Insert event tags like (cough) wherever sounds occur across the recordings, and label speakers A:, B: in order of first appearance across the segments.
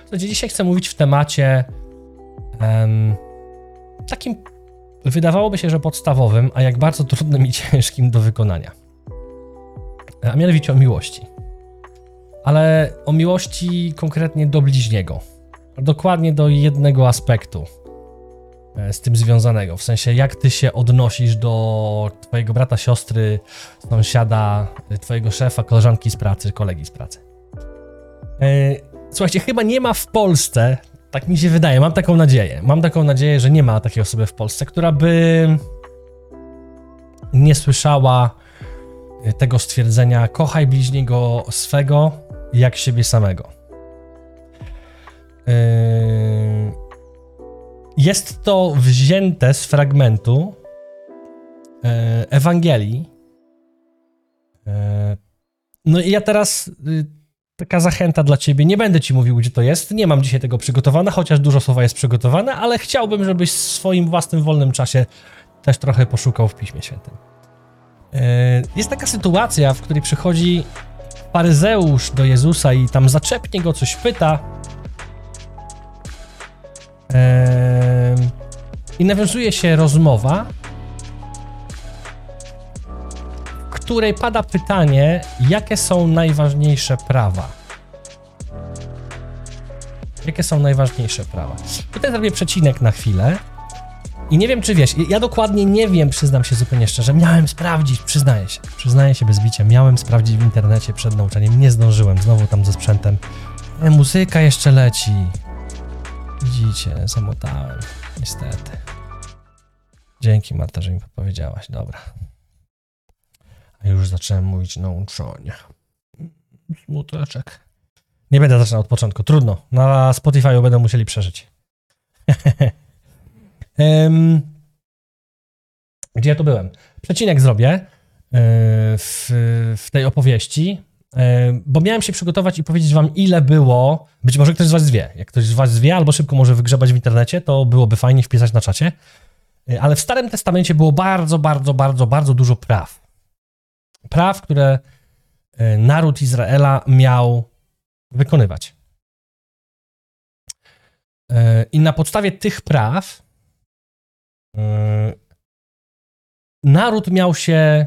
A: Słuchajcie, dzisiaj chcę mówić w temacie em, takim, wydawałoby się, że podstawowym, a jak bardzo trudnym i (laughs) ciężkim do wykonania. A mianowicie o miłości. Ale o miłości konkretnie do bliźniego. Dokładnie do jednego aspektu e, z tym związanego. W sensie, jak ty się odnosisz do twojego brata, siostry, sąsiada, e, twojego szefa, koleżanki z pracy, kolegi z pracy. Słuchajcie, chyba nie ma w Polsce, tak mi się wydaje, mam taką nadzieję. Mam taką nadzieję, że nie ma takiej osoby w Polsce, która by nie słyszała y, tego stwierdzenia: kochaj bliźniego swego jak siebie samego. Yy, Jest to wzięte z fragmentu yy, Ewangelii. No i ja teraz y, taka zachęta dla ciebie. Nie będę ci mówił, gdzie to jest. Nie mam dzisiaj tego przygotowane, chociaż dużo słowa jest przygotowane, ale chciałbym, żebyś w swoim własnym wolnym czasie też trochę poszukał w Piśmie Świętym. Yy, Jest taka sytuacja, w której przychodzi faryzeusz do Jezusa i tam zaczepnie go, coś pyta. Yy, I nawiązuje się rozmowa, której pada pytanie, jakie są najważniejsze prawa. Jakie są najważniejsze prawa? Tutaj zrobię przecinek na chwilę. I nie wiem, czy wiesz, ja dokładnie nie wiem, przyznam się zupełnie szczerze. Miałem sprawdzić, przyznaję się, przyznaję się bez bicia. Miałem sprawdzić w internecie przed nauczaniem, nie zdążyłem, znowu tam ze sprzętem. E, muzyka jeszcze leci. Widzicie, zamotałem, niestety. Dzięki Marta, że mi podpowiedziałaś, dobra. A już zacząłem mówić nauczanie. Smuteczek. Nie będę zaczynał od początku, trudno. Na Spotify będą musieli przeżyć. (laughs) Gdzie ja to byłem? Przecinek zrobię e, w, w tej opowieści, e, bo miałem się przygotować i powiedzieć wam, ile było. Być może ktoś z was wie. Jak ktoś z was wie, albo szybko może wygrzebać w internecie, to byłoby fajnie wpisać na czacie. E, Ale w Starym Testamencie było bardzo, bardzo, bardzo, bardzo dużo praw. Praw, które e, naród Izraela miał wykonywać. E, I na podstawie tych praw e, naród miał się,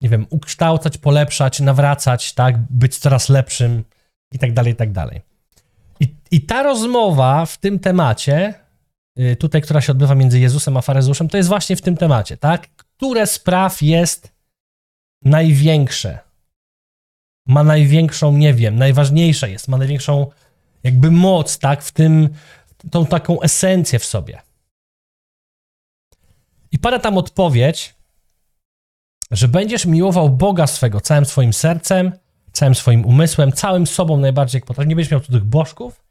A: nie wiem, ukształcać, polepszać, nawracać, tak, być coraz lepszym i tak dalej, i tak dalej. I, i ta rozmowa w tym temacie, tutaj, która się odbywa między Jezusem a faryzeuszem, to jest właśnie w tym temacie, tak? Które z praw jest największe? Ma największą, nie wiem, najważniejsze jest, ma największą jakby moc, tak, w tym, tą taką esencję w sobie. I pada tam odpowiedź, że będziesz miłował Boga swego całym swoim sercem, całym swoim umysłem, całym sobą najbardziej jak potrafisz. Nie będziesz miał cudzych bożków,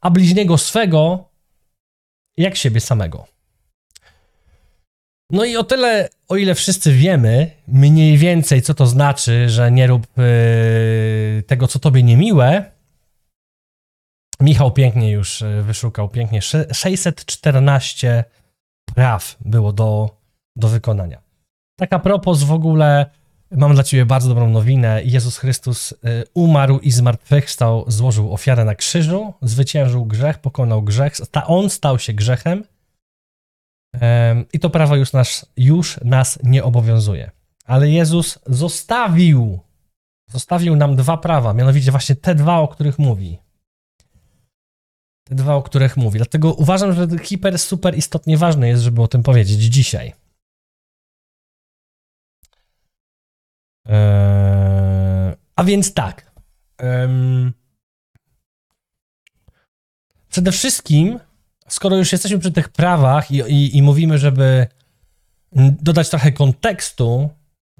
A: a bliźniego swego jak siebie samego. No i o tyle, o ile wszyscy wiemy mniej więcej, co to znaczy, że nie rób yy, tego, co tobie niemiłe, Michał pięknie już yy, wyszukał, pięknie, sze- 614 praw było do, do wykonania. Tak a propos w ogóle, mam dla ciebie bardzo dobrą nowinę. Jezus Chrystus y, umarł i zmartwychwstał, złożył ofiarę na krzyżu, zwyciężył grzech, pokonał grzech, on stał się grzechem em, i to prawo już nas, już nas nie obowiązuje. Ale Jezus zostawił, zostawił nam dwa prawa, mianowicie właśnie te dwa, o których mówi. Te dwa, o których mówi. Dlatego uważam, że hiper, super istotnie ważne jest, żeby o tym powiedzieć dzisiaj. Eee, a więc tak. Em, przede wszystkim, skoro już jesteśmy przy tych prawach i, i, i mówimy, żeby dodać trochę kontekstu,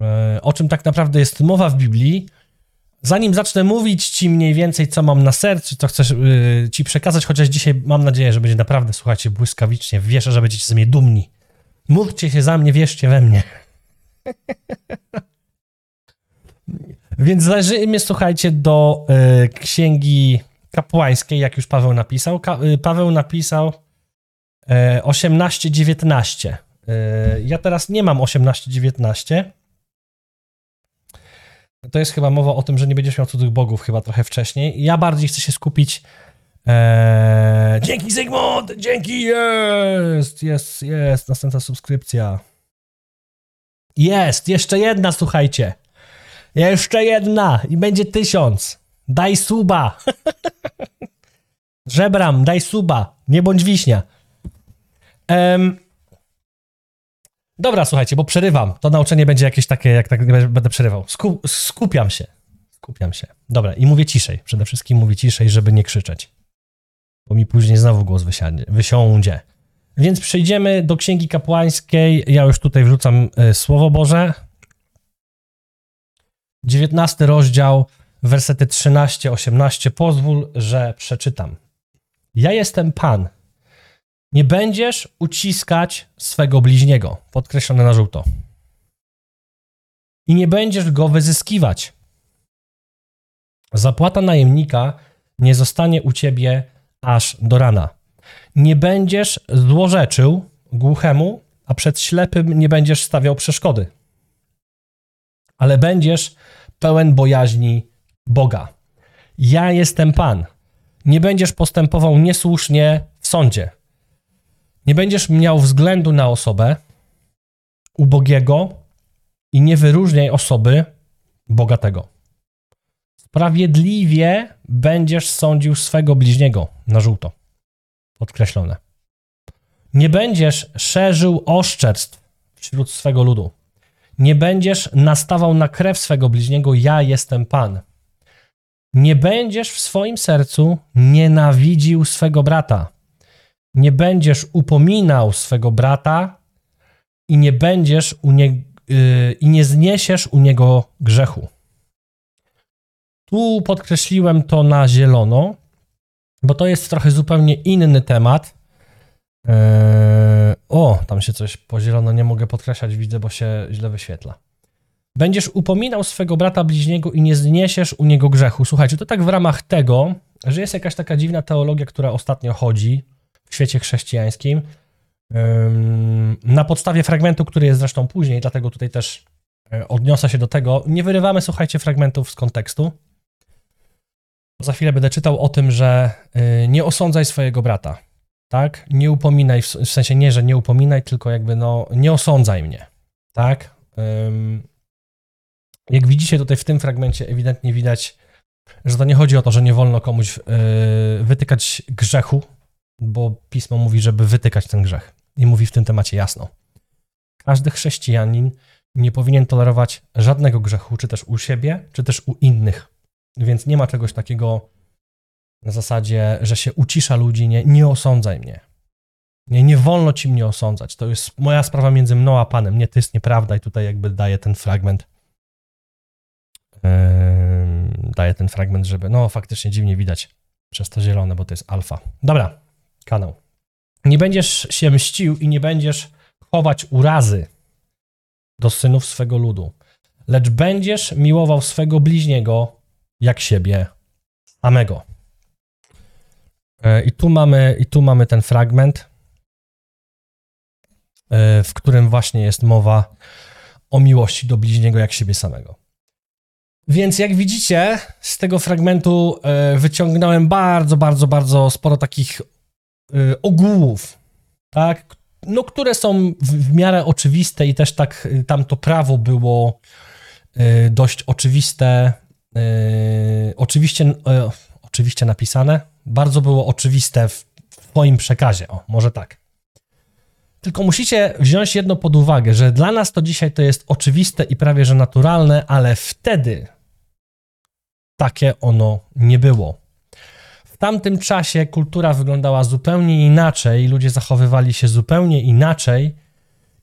A: e, o czym tak naprawdę jest mowa w Biblii, zanim zacznę mówić ci mniej więcej, co mam na sercu, co chcę y, ci przekazać, chociaż dzisiaj mam nadzieję, że będzie naprawdę, słuchajcie, błyskawicznie, wierzę, że będziecie ze mnie dumni. Mówcie się za mnie, wierzcie we mnie. (laughs) Więc zależy słuchajcie, do y, księgi kapłańskiej, jak już Paweł napisał. Ka, y, Paweł napisał y, 18-19. Y, ja teraz nie mam 18-19. To jest chyba mowa o tym, że nie będziesz miał cudzych bogów chyba trochę wcześniej. Ja bardziej chcę się skupić Eee, dzięki Zygmunt! Dzięki! Jest! Jest, jest! Następna subskrypcja. Jest! Jeszcze jedna, słuchajcie. Jeszcze jedna i będzie tysiąc. Daj suba. Żebram, daj suba. Nie bądź wiśnia. Um, dobra, słuchajcie, bo przerywam. To nauczenie będzie jakieś takie, jak tak będę przerywał. Sku, skupiam się. Skupiam się. Dobra, i mówię ciszej. Przede wszystkim mówię ciszej, żeby nie krzyczeć. Bo mi później znowu głos wysiądzie. wysiądzie. Więc przejdziemy do Księgi Kapłańskiej. Ja już tutaj wrzucam y, Słowo Boże. 19 rozdział, wersety 13-18. Pozwól, że przeczytam. Ja jestem Pan. Nie będziesz uciskać swego bliźniego. Podkreślone na żółto. I nie będziesz go wyzyskiwać. Zapłata najemnika nie zostanie u ciebie aż do rana. Nie będziesz złorzeczył głuchemu, a przed ślepym nie będziesz stawiał przeszkody. Ale będziesz pełen bojaźni Boga. Ja jestem Pan. Nie będziesz postępował niesłusznie w sądzie. Nie będziesz miał względu na osobę ubogiego i nie wyróżniaj osoby bogatego. Sprawiedliwie będziesz sądził swego bliźniego na żółto. Podkreślone. Nie będziesz szerzył oszczerstw wśród swego ludu. Nie będziesz nastawał na krew swego bliźniego, ja jestem Pan. Nie będziesz w swoim sercu nienawidził swego brata. Nie będziesz upominał swego brata i nie będziesz u nie, yy, i nie zniesiesz u niego grzechu. Tu podkreśliłem to na zielono, bo to jest trochę zupełnie inny temat. Eee, o, tam się coś po zielono nie mogę podkreślać, widzę, bo się źle wyświetla. Będziesz upominał swego brata bliźniego i nie zniesiesz u niego grzechu. Słuchajcie, to tak w ramach tego, że jest jakaś taka dziwna teologia, która ostatnio chodzi w świecie chrześcijańskim. Na podstawie fragmentu, który jest zresztą później, dlatego tutaj też e, odniosę się do tego. Nie wyrywamy, słuchajcie, fragmentów z kontekstu. Za chwilę będę czytał o tym, że y, nie osądzaj swojego brata, tak? Nie upominaj, w sensie nie, że nie upominaj, tylko jakby no, nie osądzaj mnie, tak? Jak widzicie tutaj w tym fragmencie ewidentnie widać, że to nie chodzi o to, że nie wolno komuś y, wytykać grzechu, bo pismo mówi, żeby wytykać ten grzech. I mówi w tym temacie jasno. Każdy chrześcijanin nie powinien tolerować żadnego grzechu, czy też u siebie, czy też u innych. Więc nie ma czegoś takiego na zasadzie, że się ucisza ludzi, nie, nie osądzaj mnie. Nie, nie wolno ci mnie osądzać. To jest moja sprawa między mną a Panem. Nie, to jest nieprawda i tutaj jakby daję ten fragment. Daję ten fragment, żeby, no faktycznie dziwnie widać przez to zielone, bo to jest alfa. Dobra, kanał. Nie będziesz się mścił i nie będziesz chować urazy do synów swego ludu, lecz będziesz miłował swego bliźniego jak siebie samego. E, I tu mamy, i tu mamy ten fragment, e, w którym właśnie jest mowa o miłości do bliźniego jak siebie samego. Więc jak widzicie, z tego fragmentu e, wyciągnąłem bardzo, bardzo, bardzo sporo takich ogółów, tak, no, które są w, miarę oczywiste i też tak tam to prawo było dość oczywiste. Oczywiście, oczywiście napisane, bardzo było oczywiste w, w twoim przekazie, o, może tak. Tylko musicie wziąć jedno pod uwagę, że dla nas to dzisiaj to jest oczywiste i prawie że naturalne, ale wtedy takie ono nie było. W tamtym czasie kultura wyglądała zupełnie inaczej, ludzie zachowywali się zupełnie inaczej,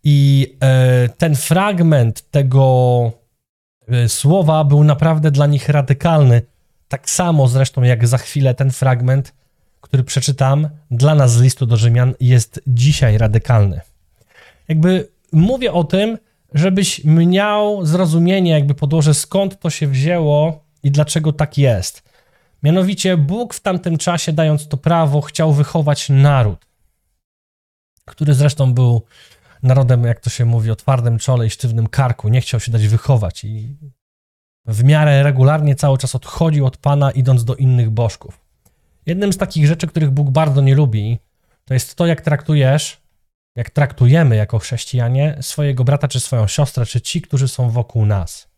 A: i e, ten fragment tego E, słowa był naprawdę dla nich radykalny. Tak samo zresztą jak za chwilę ten fragment, który przeczytam dla nas z listu do Rzymian, jest dzisiaj radykalny. Jakby mówię o tym, żebyś miał zrozumienie, jakby podłoże, skąd to się wzięło i dlaczego tak jest. Mianowicie Bóg w tamtym czasie, dając to prawo, chciał wychować naród, który zresztą był narodem, jak to się mówi, o twardym czole i sztywnym karku. Nie chciał się dać wychować i w miarę regularnie cały czas odchodził od Pana, idąc do innych bożków. Jednym z takich rzeczy, których Bóg bardzo nie lubi, to jest to, jak traktujesz, jak traktujemy jako chrześcijanie swojego brata, czy swoją siostrę, czy ci, którzy są wokół nas.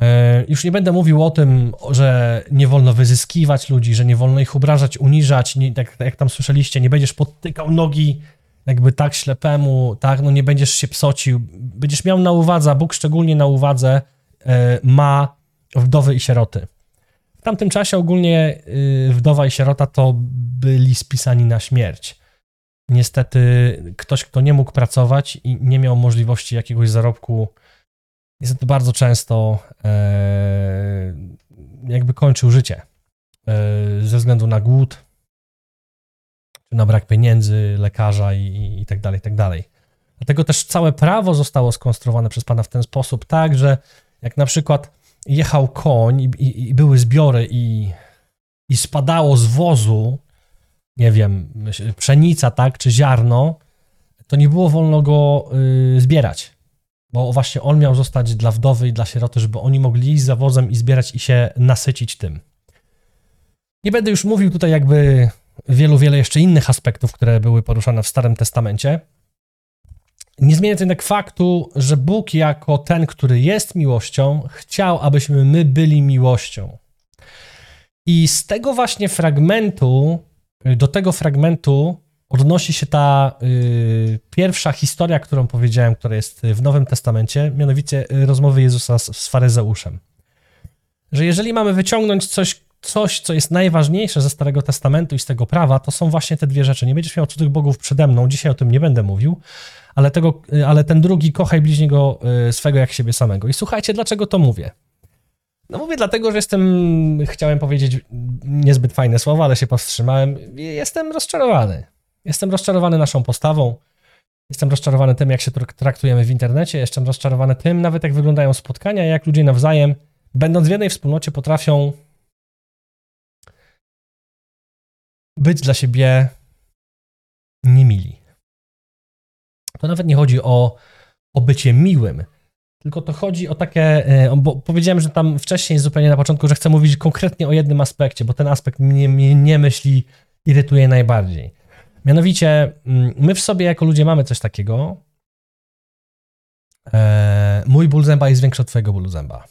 A: E, już nie będę mówił o tym, że nie wolno wyzyskiwać ludzi, że nie wolno ich obrażać, uniżać, nie, tak jak tam słyszeliście, nie będziesz podtykał nogi jakby tak ślepemu, tak, no nie będziesz się psocił, będziesz miał na uwadze, Bóg szczególnie na uwadze e, ma wdowy i sieroty. Tamtym czasie ogólnie y, wdowa i sierota to byli spisani na śmierć. Niestety ktoś, kto nie mógł pracować i nie miał możliwości jakiegoś zarobku, niestety bardzo często e, jakby kończył życie e, ze względu na głód, na brak pieniędzy, lekarza i, i tak dalej, i tak dalej. Dlatego też całe prawo zostało skonstruowane przez Pana w ten sposób, tak, że jak na przykład jechał koń i, i, i były zbiory i, i spadało z wozu, nie wiem, pszenica, tak, czy ziarno, to nie było wolno go y, zbierać. Bo właśnie on miał zostać dla wdowy i dla sieroty, żeby oni mogli iść za wozem i zbierać i się nasycić tym. Nie będę już mówił tutaj jakby wielu, wiele jeszcze innych aspektów, które były poruszane w Starym Testamencie. Nie zmienia to jednak faktu, że Bóg jako ten, który jest miłością, chciał, abyśmy my byli miłością. I z tego właśnie fragmentu, do tego fragmentu odnosi się ta y, pierwsza historia, którą powiedziałem, która jest w Nowym Testamencie, mianowicie rozmowy Jezusa z, z faryzeuszem. Że jeżeli mamy wyciągnąć coś, coś, co jest najważniejsze ze Starego Testamentu i z tego prawa, to są właśnie te dwie rzeczy. Nie będziesz miał cudzych bogów przede mną, dzisiaj o tym nie będę mówił, ale, tego, ale ten drugi kochaj bliźniego y, swego jak siebie samego. I słuchajcie, dlaczego to mówię? No mówię dlatego, że jestem, chciałem powiedzieć niezbyt fajne słowa, ale się powstrzymałem. Jestem rozczarowany. Jestem rozczarowany naszą postawą. Jestem rozczarowany tym, jak się traktujemy w internecie. Jestem rozczarowany tym, nawet jak wyglądają spotkania, jak ludzie nawzajem, będąc w jednej wspólnocie, potrafią być dla siebie niemili. To nawet nie chodzi o, o bycie miłym, tylko to chodzi o takie, e, bo powiedziałem, że tam wcześniej zupełnie na początku, że chcę mówić konkretnie o jednym aspekcie, bo ten aspekt mnie, mnie nie myśli irytuje najbardziej. Mianowicie, mm, my w sobie jako ludzie mamy coś takiego. E, mój ból zęba jest większy od twojego bólu zęba.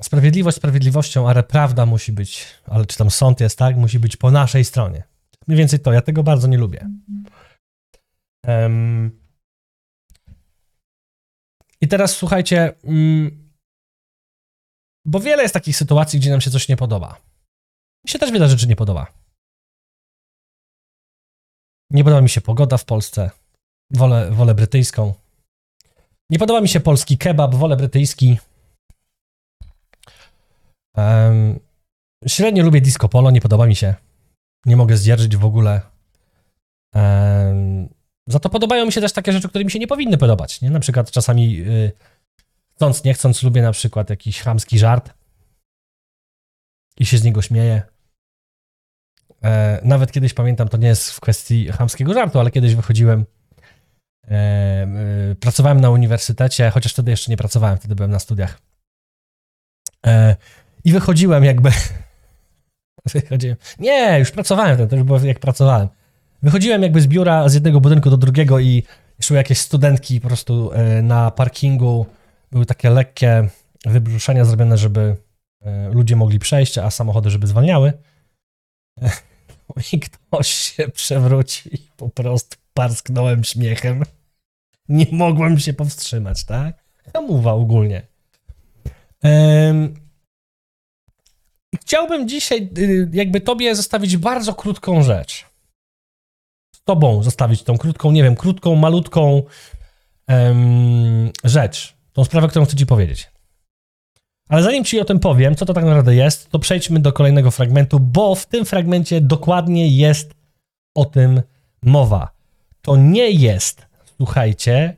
A: Sprawiedliwość sprawiedliwością, ale prawda musi być, ale czy tam sąd jest, tak? Musi być po naszej stronie. Mniej więcej to, ja tego bardzo nie lubię. Um, I teraz słuchajcie, mm, bo wiele jest takich sytuacji, gdzie nam się coś nie podoba. Mi się też wiele rzeczy nie podoba. Nie podoba mi się pogoda w Polsce. Wolę, wolę brytyjską. Nie podoba mi się polski kebab, wolę brytyjski. Um, średnio lubię disco polo, nie podoba mi się. Nie mogę zdzierżyć w ogóle. Um, za to podobają mi się też takie rzeczy, które mi się nie powinny podobać. Nie? Na przykład czasami yy, chcąc, nie chcąc, lubię na przykład jakiś chamski żart i się z niego śmieję. E, nawet kiedyś pamiętam, to nie jest w kwestii chamskiego żartu, ale kiedyś wychodziłem, e, e, pracowałem na uniwersytecie, chociaż wtedy jeszcze nie pracowałem, wtedy byłem na studiach. I wychodziłem jakby. (laughs) Wychodziłem. Nie, już pracowałem, to już było jak pracowałem. Wychodziłem jakby z biura z jednego budynku do drugiego i szły jakieś studentki po prostu e, na parkingu. Były takie lekkie wybruszenia zrobione, żeby e, ludzie mogli przejść, a samochody, żeby zwalniały. (laughs) I ktoś się przewróci i po prostu parsknąłem śmiechem. Nie mogłem się powstrzymać, tak? Hamuwa ogólnie. Chciałbym dzisiaj y, jakby tobie zostawić bardzo krótką rzecz. Z tobą zostawić tą krótką, nie wiem, krótką, malutką um, rzecz. Tą sprawę, którą chcę ci powiedzieć. Ale zanim ci o tym powiem, co to tak naprawdę jest, to przejdźmy do kolejnego fragmentu, bo w tym fragmencie dokładnie jest o tym mowa. To nie jest, słuchajcie,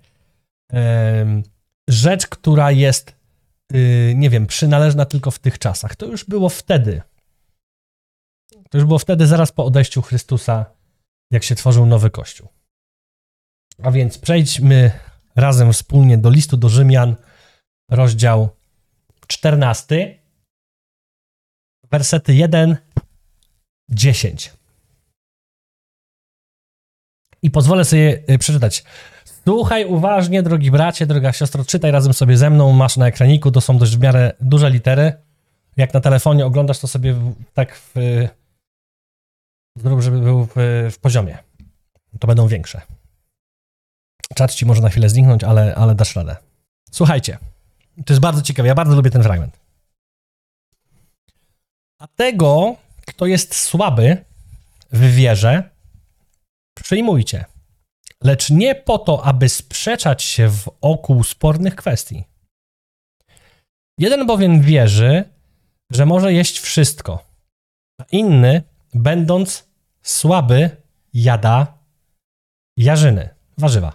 A: rzecz, która jest, nie wiem, przynależna tylko w tych czasach. To już było wtedy. To już było wtedy, zaraz po odejściu Chrystusa, jak się tworzył nowy Kościół. A więc przejdźmy razem wspólnie do listu do Rzymian, rozdział 14, wersety 1, 10. I pozwolę sobie y, przeczytać. Słuchaj uważnie, drogi bracie, droga siostro, czytaj razem sobie ze mną, masz na ekraniku, to są dość w miarę duże litery. Jak na telefonie oglądasz, to sobie tak w, zrób, żeby był w, w poziomie. To będą większe. Czat ci może na chwilę zniknąć, ale, ale dasz radę. Słuchajcie, to jest bardzo ciekawe, ja bardzo lubię ten fragment. A tego, kto jest słaby w wierze, przyjmujcie, lecz nie po to, aby sprzeczać się w oku spornych kwestii. Jeden bowiem wierzy, że może jeść wszystko, a inny, będąc słaby, jada jarzyny, warzywa.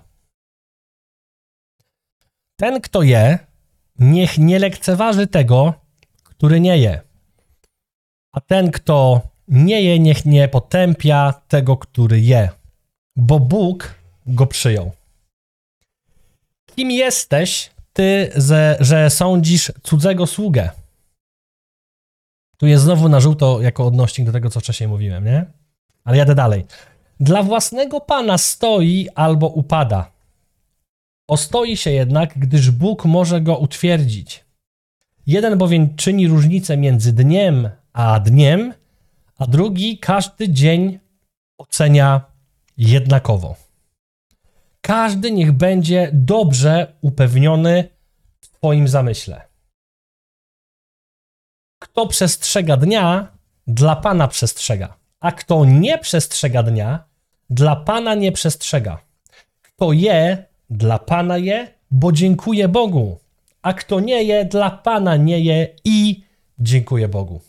A: Ten, kto je, niech nie lekceważy tego, który nie je. A ten, kto nie je, niech nie potępia tego, który je, bo Bóg go przyjął. Kim jesteś ty, że, że sądzisz cudzego sługę? Tu jest znowu na żółto jako odnośnik do tego, co wcześniej mówiłem, nie? Ale jadę dalej. Dla własnego Pana stoi albo upada. Ostoi się jednak, gdyż Bóg może go utwierdzić. Jeden bowiem czyni różnicę między dniem a dniem, a drugi każdy dzień ocenia jednakowo. Każdy niech będzie dobrze upewniony w Twoim zamyśle. Kto przestrzega dnia, dla Pana przestrzega, a kto nie przestrzega dnia, dla Pana nie przestrzega. Kto je, dla Pana je, bo dziękuję Bogu, a kto nie je, dla Pana nie je i dziękuję Bogu.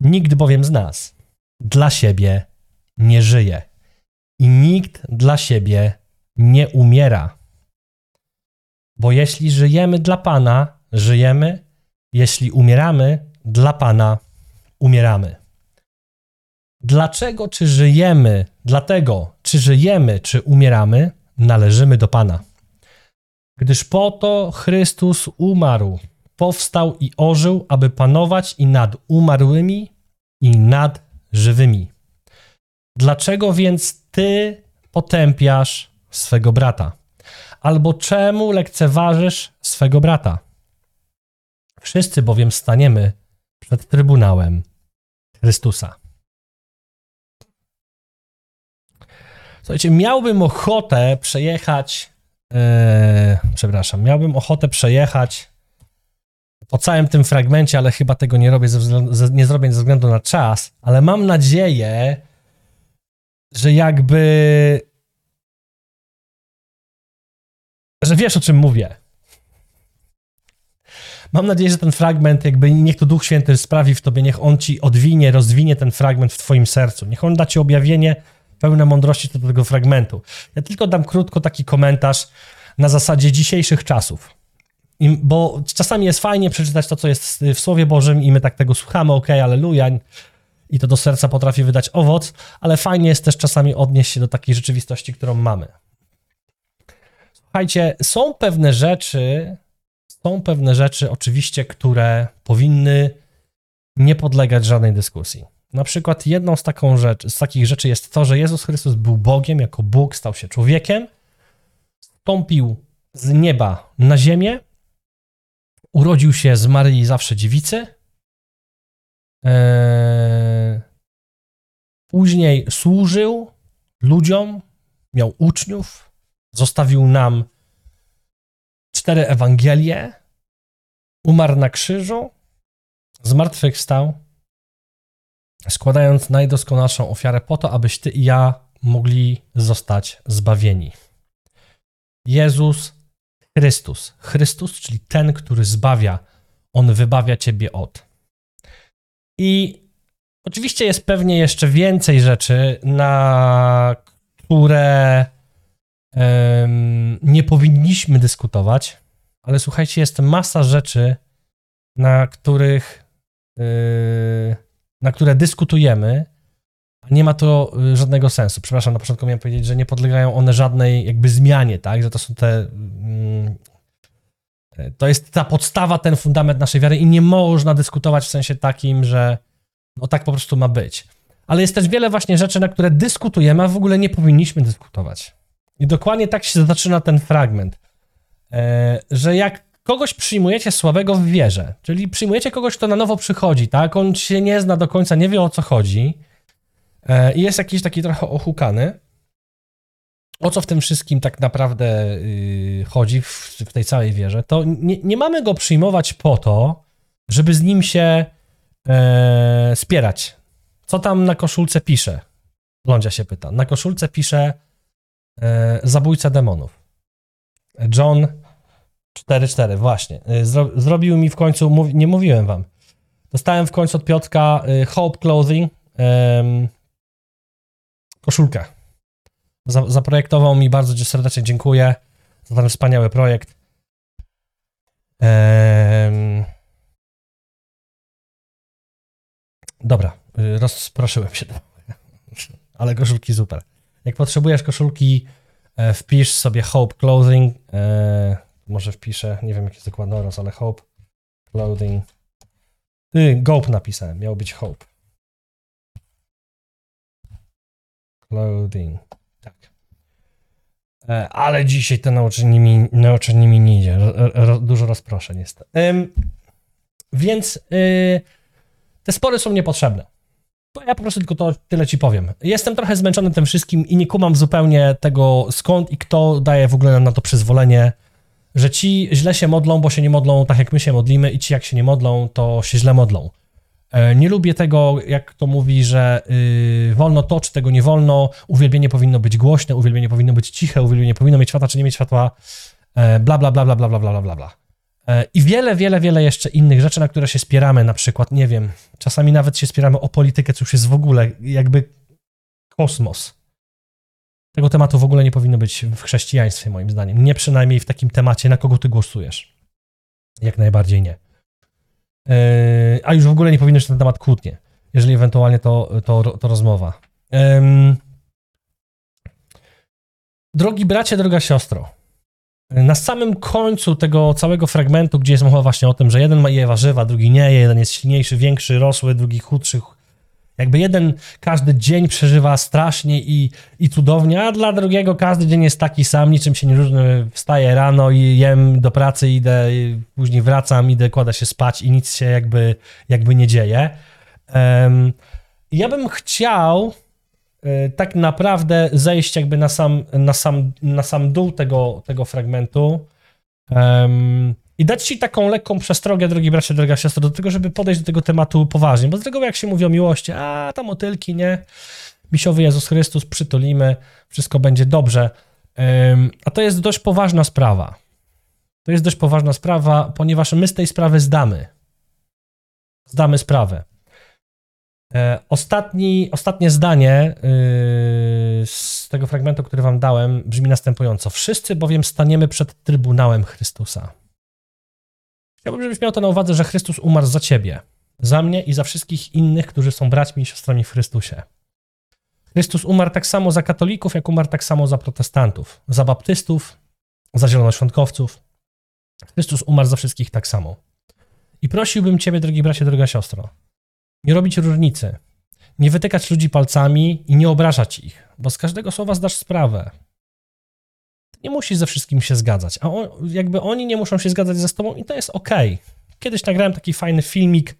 A: Nikt bowiem z nas dla siebie nie żyje i nikt dla siebie nie umiera. Bo jeśli żyjemy dla Pana, żyjemy, jeśli umieramy, dla Pana umieramy. Dlaczego, czy żyjemy, dlatego, czy żyjemy, czy umieramy, należymy do Pana. Gdyż po to Chrystus umarł, powstał i ożył, aby panować i nad umarłymi, i nad żywymi. Dlaczego więc ty potępiasz swego brata? Albo czemu lekceważysz swego brata? Wszyscy bowiem staniemy przed Trybunałem Chrystusa. Słuchajcie, miałbym ochotę przejechać. E, przepraszam, miałbym ochotę przejechać po całym tym fragmencie, ale chyba tego nie robię, ze względu, nie zrobię ze względu na czas, ale mam nadzieję, że jakby. Że wiesz o czym mówię. Mam nadzieję, że ten fragment, jakby niech to Duch Święty sprawi w tobie, niech on ci odwinie, rozwinie ten fragment w twoim sercu. Niech on da ci objawienie pełne mądrości do tego fragmentu. Ja tylko dam krótko taki komentarz na zasadzie dzisiejszych czasów. I, bo czasami jest fajnie przeczytać to, co jest w Słowie Bożym i my tak tego słuchamy, ok, aleluja, i to do serca potrafi wydać owoc, ale fajnie jest też czasami odnieść się do takiej rzeczywistości, którą mamy. Słuchajcie, są pewne rzeczy, są pewne rzeczy oczywiście, które powinny nie podlegać żadnej dyskusji. Na przykład jedną z, taką rzecz, z takich rzeczy jest to, że Jezus Chrystus był Bogiem, jako Bóg stał się człowiekiem, stąpił z nieba na ziemię, urodził się z Maryi zawsze dziewicy, eee, później służył ludziom, miał uczniów, zostawił nam cztery Ewangelie, umarł na krzyżu, zmartwychwstał, składając najdoskonalszą ofiarę po to, abyś ty i ja mogli zostać zbawieni. Jezus Chrystus. Chrystus, czyli ten, który zbawia, on wybawia ciebie od. I oczywiście jest pewnie jeszcze więcej rzeczy, na które nie powinniśmy dyskutować, ale słuchajcie, jest masa rzeczy, na których yy, na które dyskutujemy, nie ma to y, żadnego sensu. Przepraszam, na początku miałem powiedzieć, że nie podlegają one żadnej jakby zmianie, tak? Że to są te mm, To jest ta podstawa, ten fundament naszej wiary i nie można dyskutować w sensie takim, że no tak po prostu ma być. Ale jest też wiele właśnie rzeczy, na które dyskutujemy, a w ogóle nie powinniśmy dyskutować. I dokładnie tak się zaczyna ten fragment, e, że jak kogoś przyjmujecie słabego w wierze, czyli przyjmujecie kogoś, kto na nowo przychodzi, tak, on się nie zna do końca, nie wie o co chodzi e, i jest jakiś taki trochę ohukany, o co w tym wszystkim tak naprawdę y, chodzi w tej całej wierze, to nie, nie mamy go przyjmować po to, żeby z nim się e, spierać. Co tam na koszulce pisze? Lądzia się pyta. Na koszulce pisze e, zabójca demonów. John 4.4, właśnie. E, Zro, zrobił mi w końcu, mów, nie mówiłem wam, dostałem w końcu od Piotka e, Hope Clothing koszulkę. Za, zaprojektował mi, bardzo serdecznie dziękuję za ten wspaniały projekt. Em, dobra, y, rozproszyłem się. (laughs) Ale koszulki super. Jak potrzebujesz koszulki, e, wpisz sobie Hope Clothing. E, może wpiszę, nie wiem jaki jest dokładny oraz, ale Hope Clothing. Y, Gope napisałem, miał być Hope. Clothing. Tak. E, ale dzisiaj te nauczenie mi, mi nie idzie. Dużo rozproszeń jest. Ym, więc y, te spory są niepotrzebne. Ja po prostu tylko to tyle ci powiem. Jestem trochę zmęczony tym wszystkim i nie kumam zupełnie tego, skąd i kto daje w ogóle na to przyzwolenie, że ci źle się modlą, bo się nie modlą tak jak my się modlimy, i ci jak się nie modlą, to się źle modlą. E, nie lubię tego, jak to mówi, że yy, wolno to, czy tego nie wolno. Uwielbienie powinno być głośne, uwielbienie powinno być ciche, uwielbienie powinno mieć światła, czy nie mieć światła. E, bla, bla, bla, bla, bla, bla, bla, bla. I wiele, wiele, wiele jeszcze innych rzeczy, na które się spieramy, na przykład, nie wiem, czasami nawet się spieramy o politykę, co już jest w ogóle jakby kosmos. Tego tematu w ogóle nie powinno być w chrześcijaństwie, moim zdaniem. Nie przynajmniej w takim temacie, na kogo ty głosujesz. Jak najbardziej nie. Yy, a już w ogóle nie powinno na ten temat kłótnie, jeżeli ewentualnie to, to, to rozmowa. Ym, drogi bracie, droga siostro, na samym końcu tego całego fragmentu, gdzie jest mowa właśnie o tym, że jeden ma je warzywa, drugi nie, jeden jest silniejszy, większy, rosły, drugi chudszy, jakby jeden każdy dzień przeżywa strasznie i, i cudownie, a dla drugiego każdy dzień jest taki sam, niczym się nie różni. Wstaję rano i jem do pracy, idę, później wracam, idę, kładę się spać i nic się jakby, jakby nie dzieje. Um, ja bym chciał tak naprawdę zejść jakby na sam, na sam, na sam dół tego, tego fragmentu um, i dać ci taką lekką przestrogę, drogi bracie, droga siostro, do tego, żeby podejść do tego tematu poważnie, bo z tego jak się mówi o miłości, a tam motylki, nie? Misiowy Jezus Chrystus, przytulimy, wszystko będzie dobrze. Um, a to jest dość poważna sprawa. To jest dość poważna sprawa, ponieważ my z tej sprawy zdamy. Zdamy sprawę. E, ostatni, ostatnie zdanie yy, z tego fragmentu, który wam dałem, brzmi następująco. Wszyscy bowiem staniemy przed Trybunałem Chrystusa. Chciałbym, żebyś miał to na uwadze, że Chrystus umarł za ciebie, za mnie i za wszystkich innych, którzy są braćmi i siostrami w Chrystusie. Chrystus umarł tak samo za katolików, jak umarł tak samo za protestantów, za baptystów, za zielonoświątkowców. Chrystus umarł za wszystkich tak samo. I prosiłbym ciebie, drogi bracie, droga siostro, nie robić różnicy, nie wytykać ludzi palcami i nie obrażać ich, bo z każdego słowa zdasz sprawę. Nie musisz ze wszystkim się zgadzać, a on, jakby oni nie muszą się zgadzać ze tobą i to jest okej. Kiedyś nagrałem taki fajny filmik.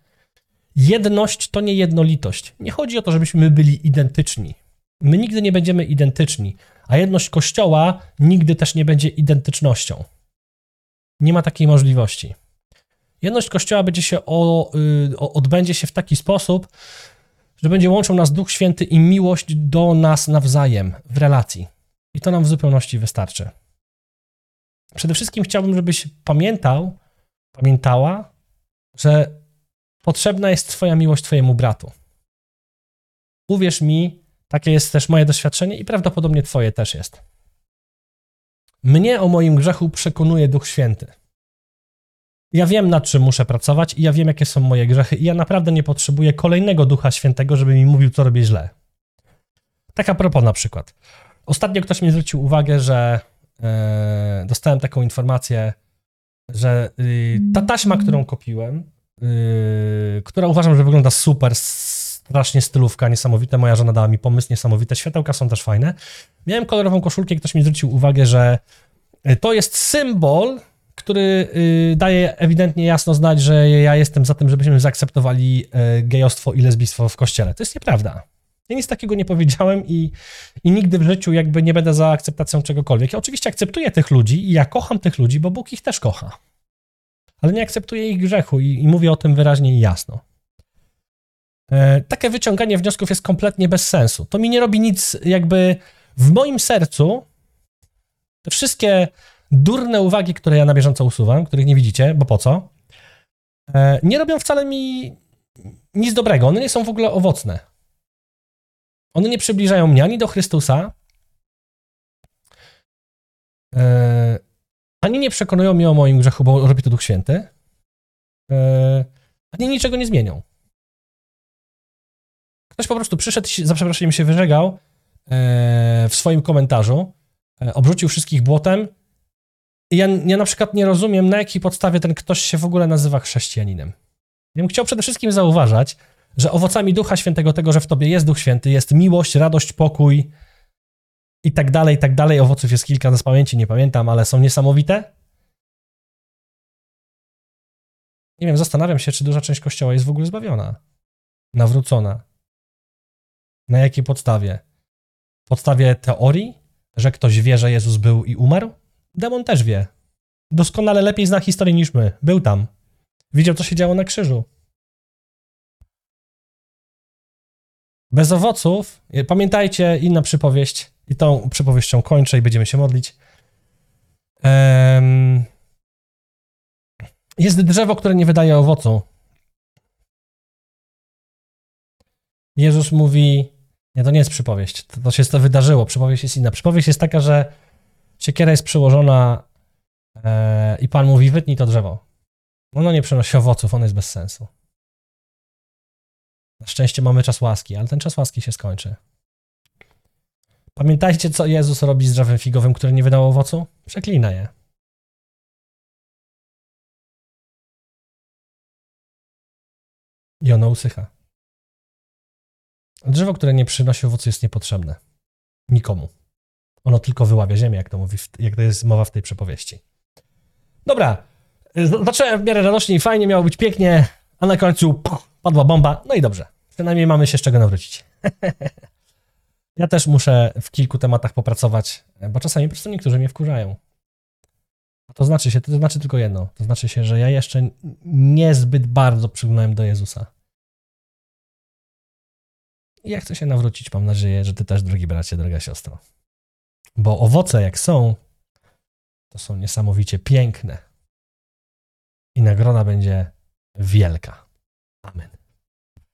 A: Jedność to nie jednolitość. Nie chodzi o to, żebyśmy byli identyczni. My nigdy nie będziemy identyczni, a jedność Kościoła nigdy też nie będzie identycznością. Nie ma takiej możliwości. Jedność Kościoła będzie się o, y, odbędzie się w taki sposób, że będzie łączył nas Duch Święty i miłość do nas nawzajem w relacji. I to nam w zupełności wystarczy. Przede wszystkim chciałbym, żebyś pamiętał, pamiętała, że potrzebna jest Twoja miłość Twojemu bratu. Uwierz mi, takie jest też moje doświadczenie i prawdopodobnie Twoje też jest. Mnie o moim grzechu przekonuje Duch Święty. Ja wiem, nad czym muszę pracować i ja wiem, jakie są moje grzechy i ja naprawdę nie potrzebuję kolejnego Ducha Świętego, żeby mi mówił, co robię źle. Tak a propos na przykład. Ostatnio ktoś mi zwrócił uwagę, że e, dostałem taką informację, że y, ta taśma, którą kopiłem, y, która uważam, że wygląda super, strasznie stylówka, niesamowite, moja żona dała mi pomysł, niesamowite, światełka są też fajne. Miałem kolorową koszulkę i ktoś mi zwrócił uwagę, że y, to jest symbol, który y, daje ewidentnie jasno znać, że ja jestem za tym, żebyśmy zaakceptowali y, gejostwo i lesbistwo w kościele. To jest nieprawda. Ja nic takiego nie powiedziałem i, i nigdy w życiu jakby nie będę za akceptacją czegokolwiek. Ja oczywiście akceptuję tych ludzi i ja kocham tych ludzi, bo Bóg ich też kocha. Ale nie akceptuję ich grzechu i, i mówię o tym wyraźnie i jasno. E, takie wyciąganie wniosków jest kompletnie bez sensu. To mi nie robi nic, jakby w moim sercu te wszystkie durne uwagi, które ja na bieżąco usuwam, których nie widzicie, bo po co, e, nie robią wcale mi nic dobrego. One nie są w ogóle owocne. One nie przybliżają mnie ani do Chrystusa, e, ani nie przekonują mnie o moim grzechu, bo robi to Duch Święty, e, ani niczego nie zmienią. Ktoś po prostu przyszedł, za przeproszeniem się wyżegał w swoim komentarzu, obrzucił wszystkich błotem ja, ja na przykład nie rozumiem, na jakiej podstawie ten ktoś się w ogóle nazywa chrześcijaninem. Ja bym chciał przede wszystkim zauważać, że owocami Ducha Świętego, tego, że w tobie jest Duch Święty, jest miłość, radość, pokój i tak dalej, i tak dalej. Owoców jest kilka, z pamięci nie pamiętam, ale są niesamowite. Nie wiem, zastanawiam się, czy duża część Kościoła jest w ogóle zbawiona, nawrócona. Na jakiej podstawie? Podstawie teorii, że ktoś wie, że Jezus był i umarł? Demon też wie. Doskonale lepiej zna historię niż my. Był tam. Widział, co się działo na krzyżu. Bez owoców, pamiętajcie, inna przypowieść, i tą przypowieścią kończę i będziemy się modlić. Jest drzewo, które nie wydaje owocu. Jezus mówi, nie, to nie jest przypowieść, to, to się wydarzyło, przypowieść jest inna. Przypowieść jest taka, że Siekiera jest przyłożona e, i pan mówi, wytnij to drzewo. Ono nie przynosi owoców, ono jest bez sensu. Na szczęście mamy czas łaski, ale ten czas łaski się skończy. Pamiętajcie, co Jezus robi z drzewem figowym, które nie wydało owocu? Przeklina je. I ono usycha. Drzewo, które nie przynosi owocu, jest niepotrzebne. Nikomu. Ono tylko wyławia ziemię, jak to, mówi, jak to jest mowa w tej przepowieści. Dobra, zacząłem w miarę radośnie i fajnie, miało być pięknie, a na końcu puch, padła bomba, no i dobrze. Przynajmniej mamy się z czego nawrócić. (laughs) ja też muszę w kilku tematach popracować, bo czasami po prostu niektórzy mnie wkurzają. To znaczy się, to znaczy tylko jedno, to znaczy się, że ja jeszcze niezbyt bardzo przygnąłem do Jezusa. I ja chcę się nawrócić, mam nadzieję, że ty też, drogi bracie, droga siostro. Bo owoce, jak są, to są niesamowicie piękne. I nagroda będzie wielka. Amen.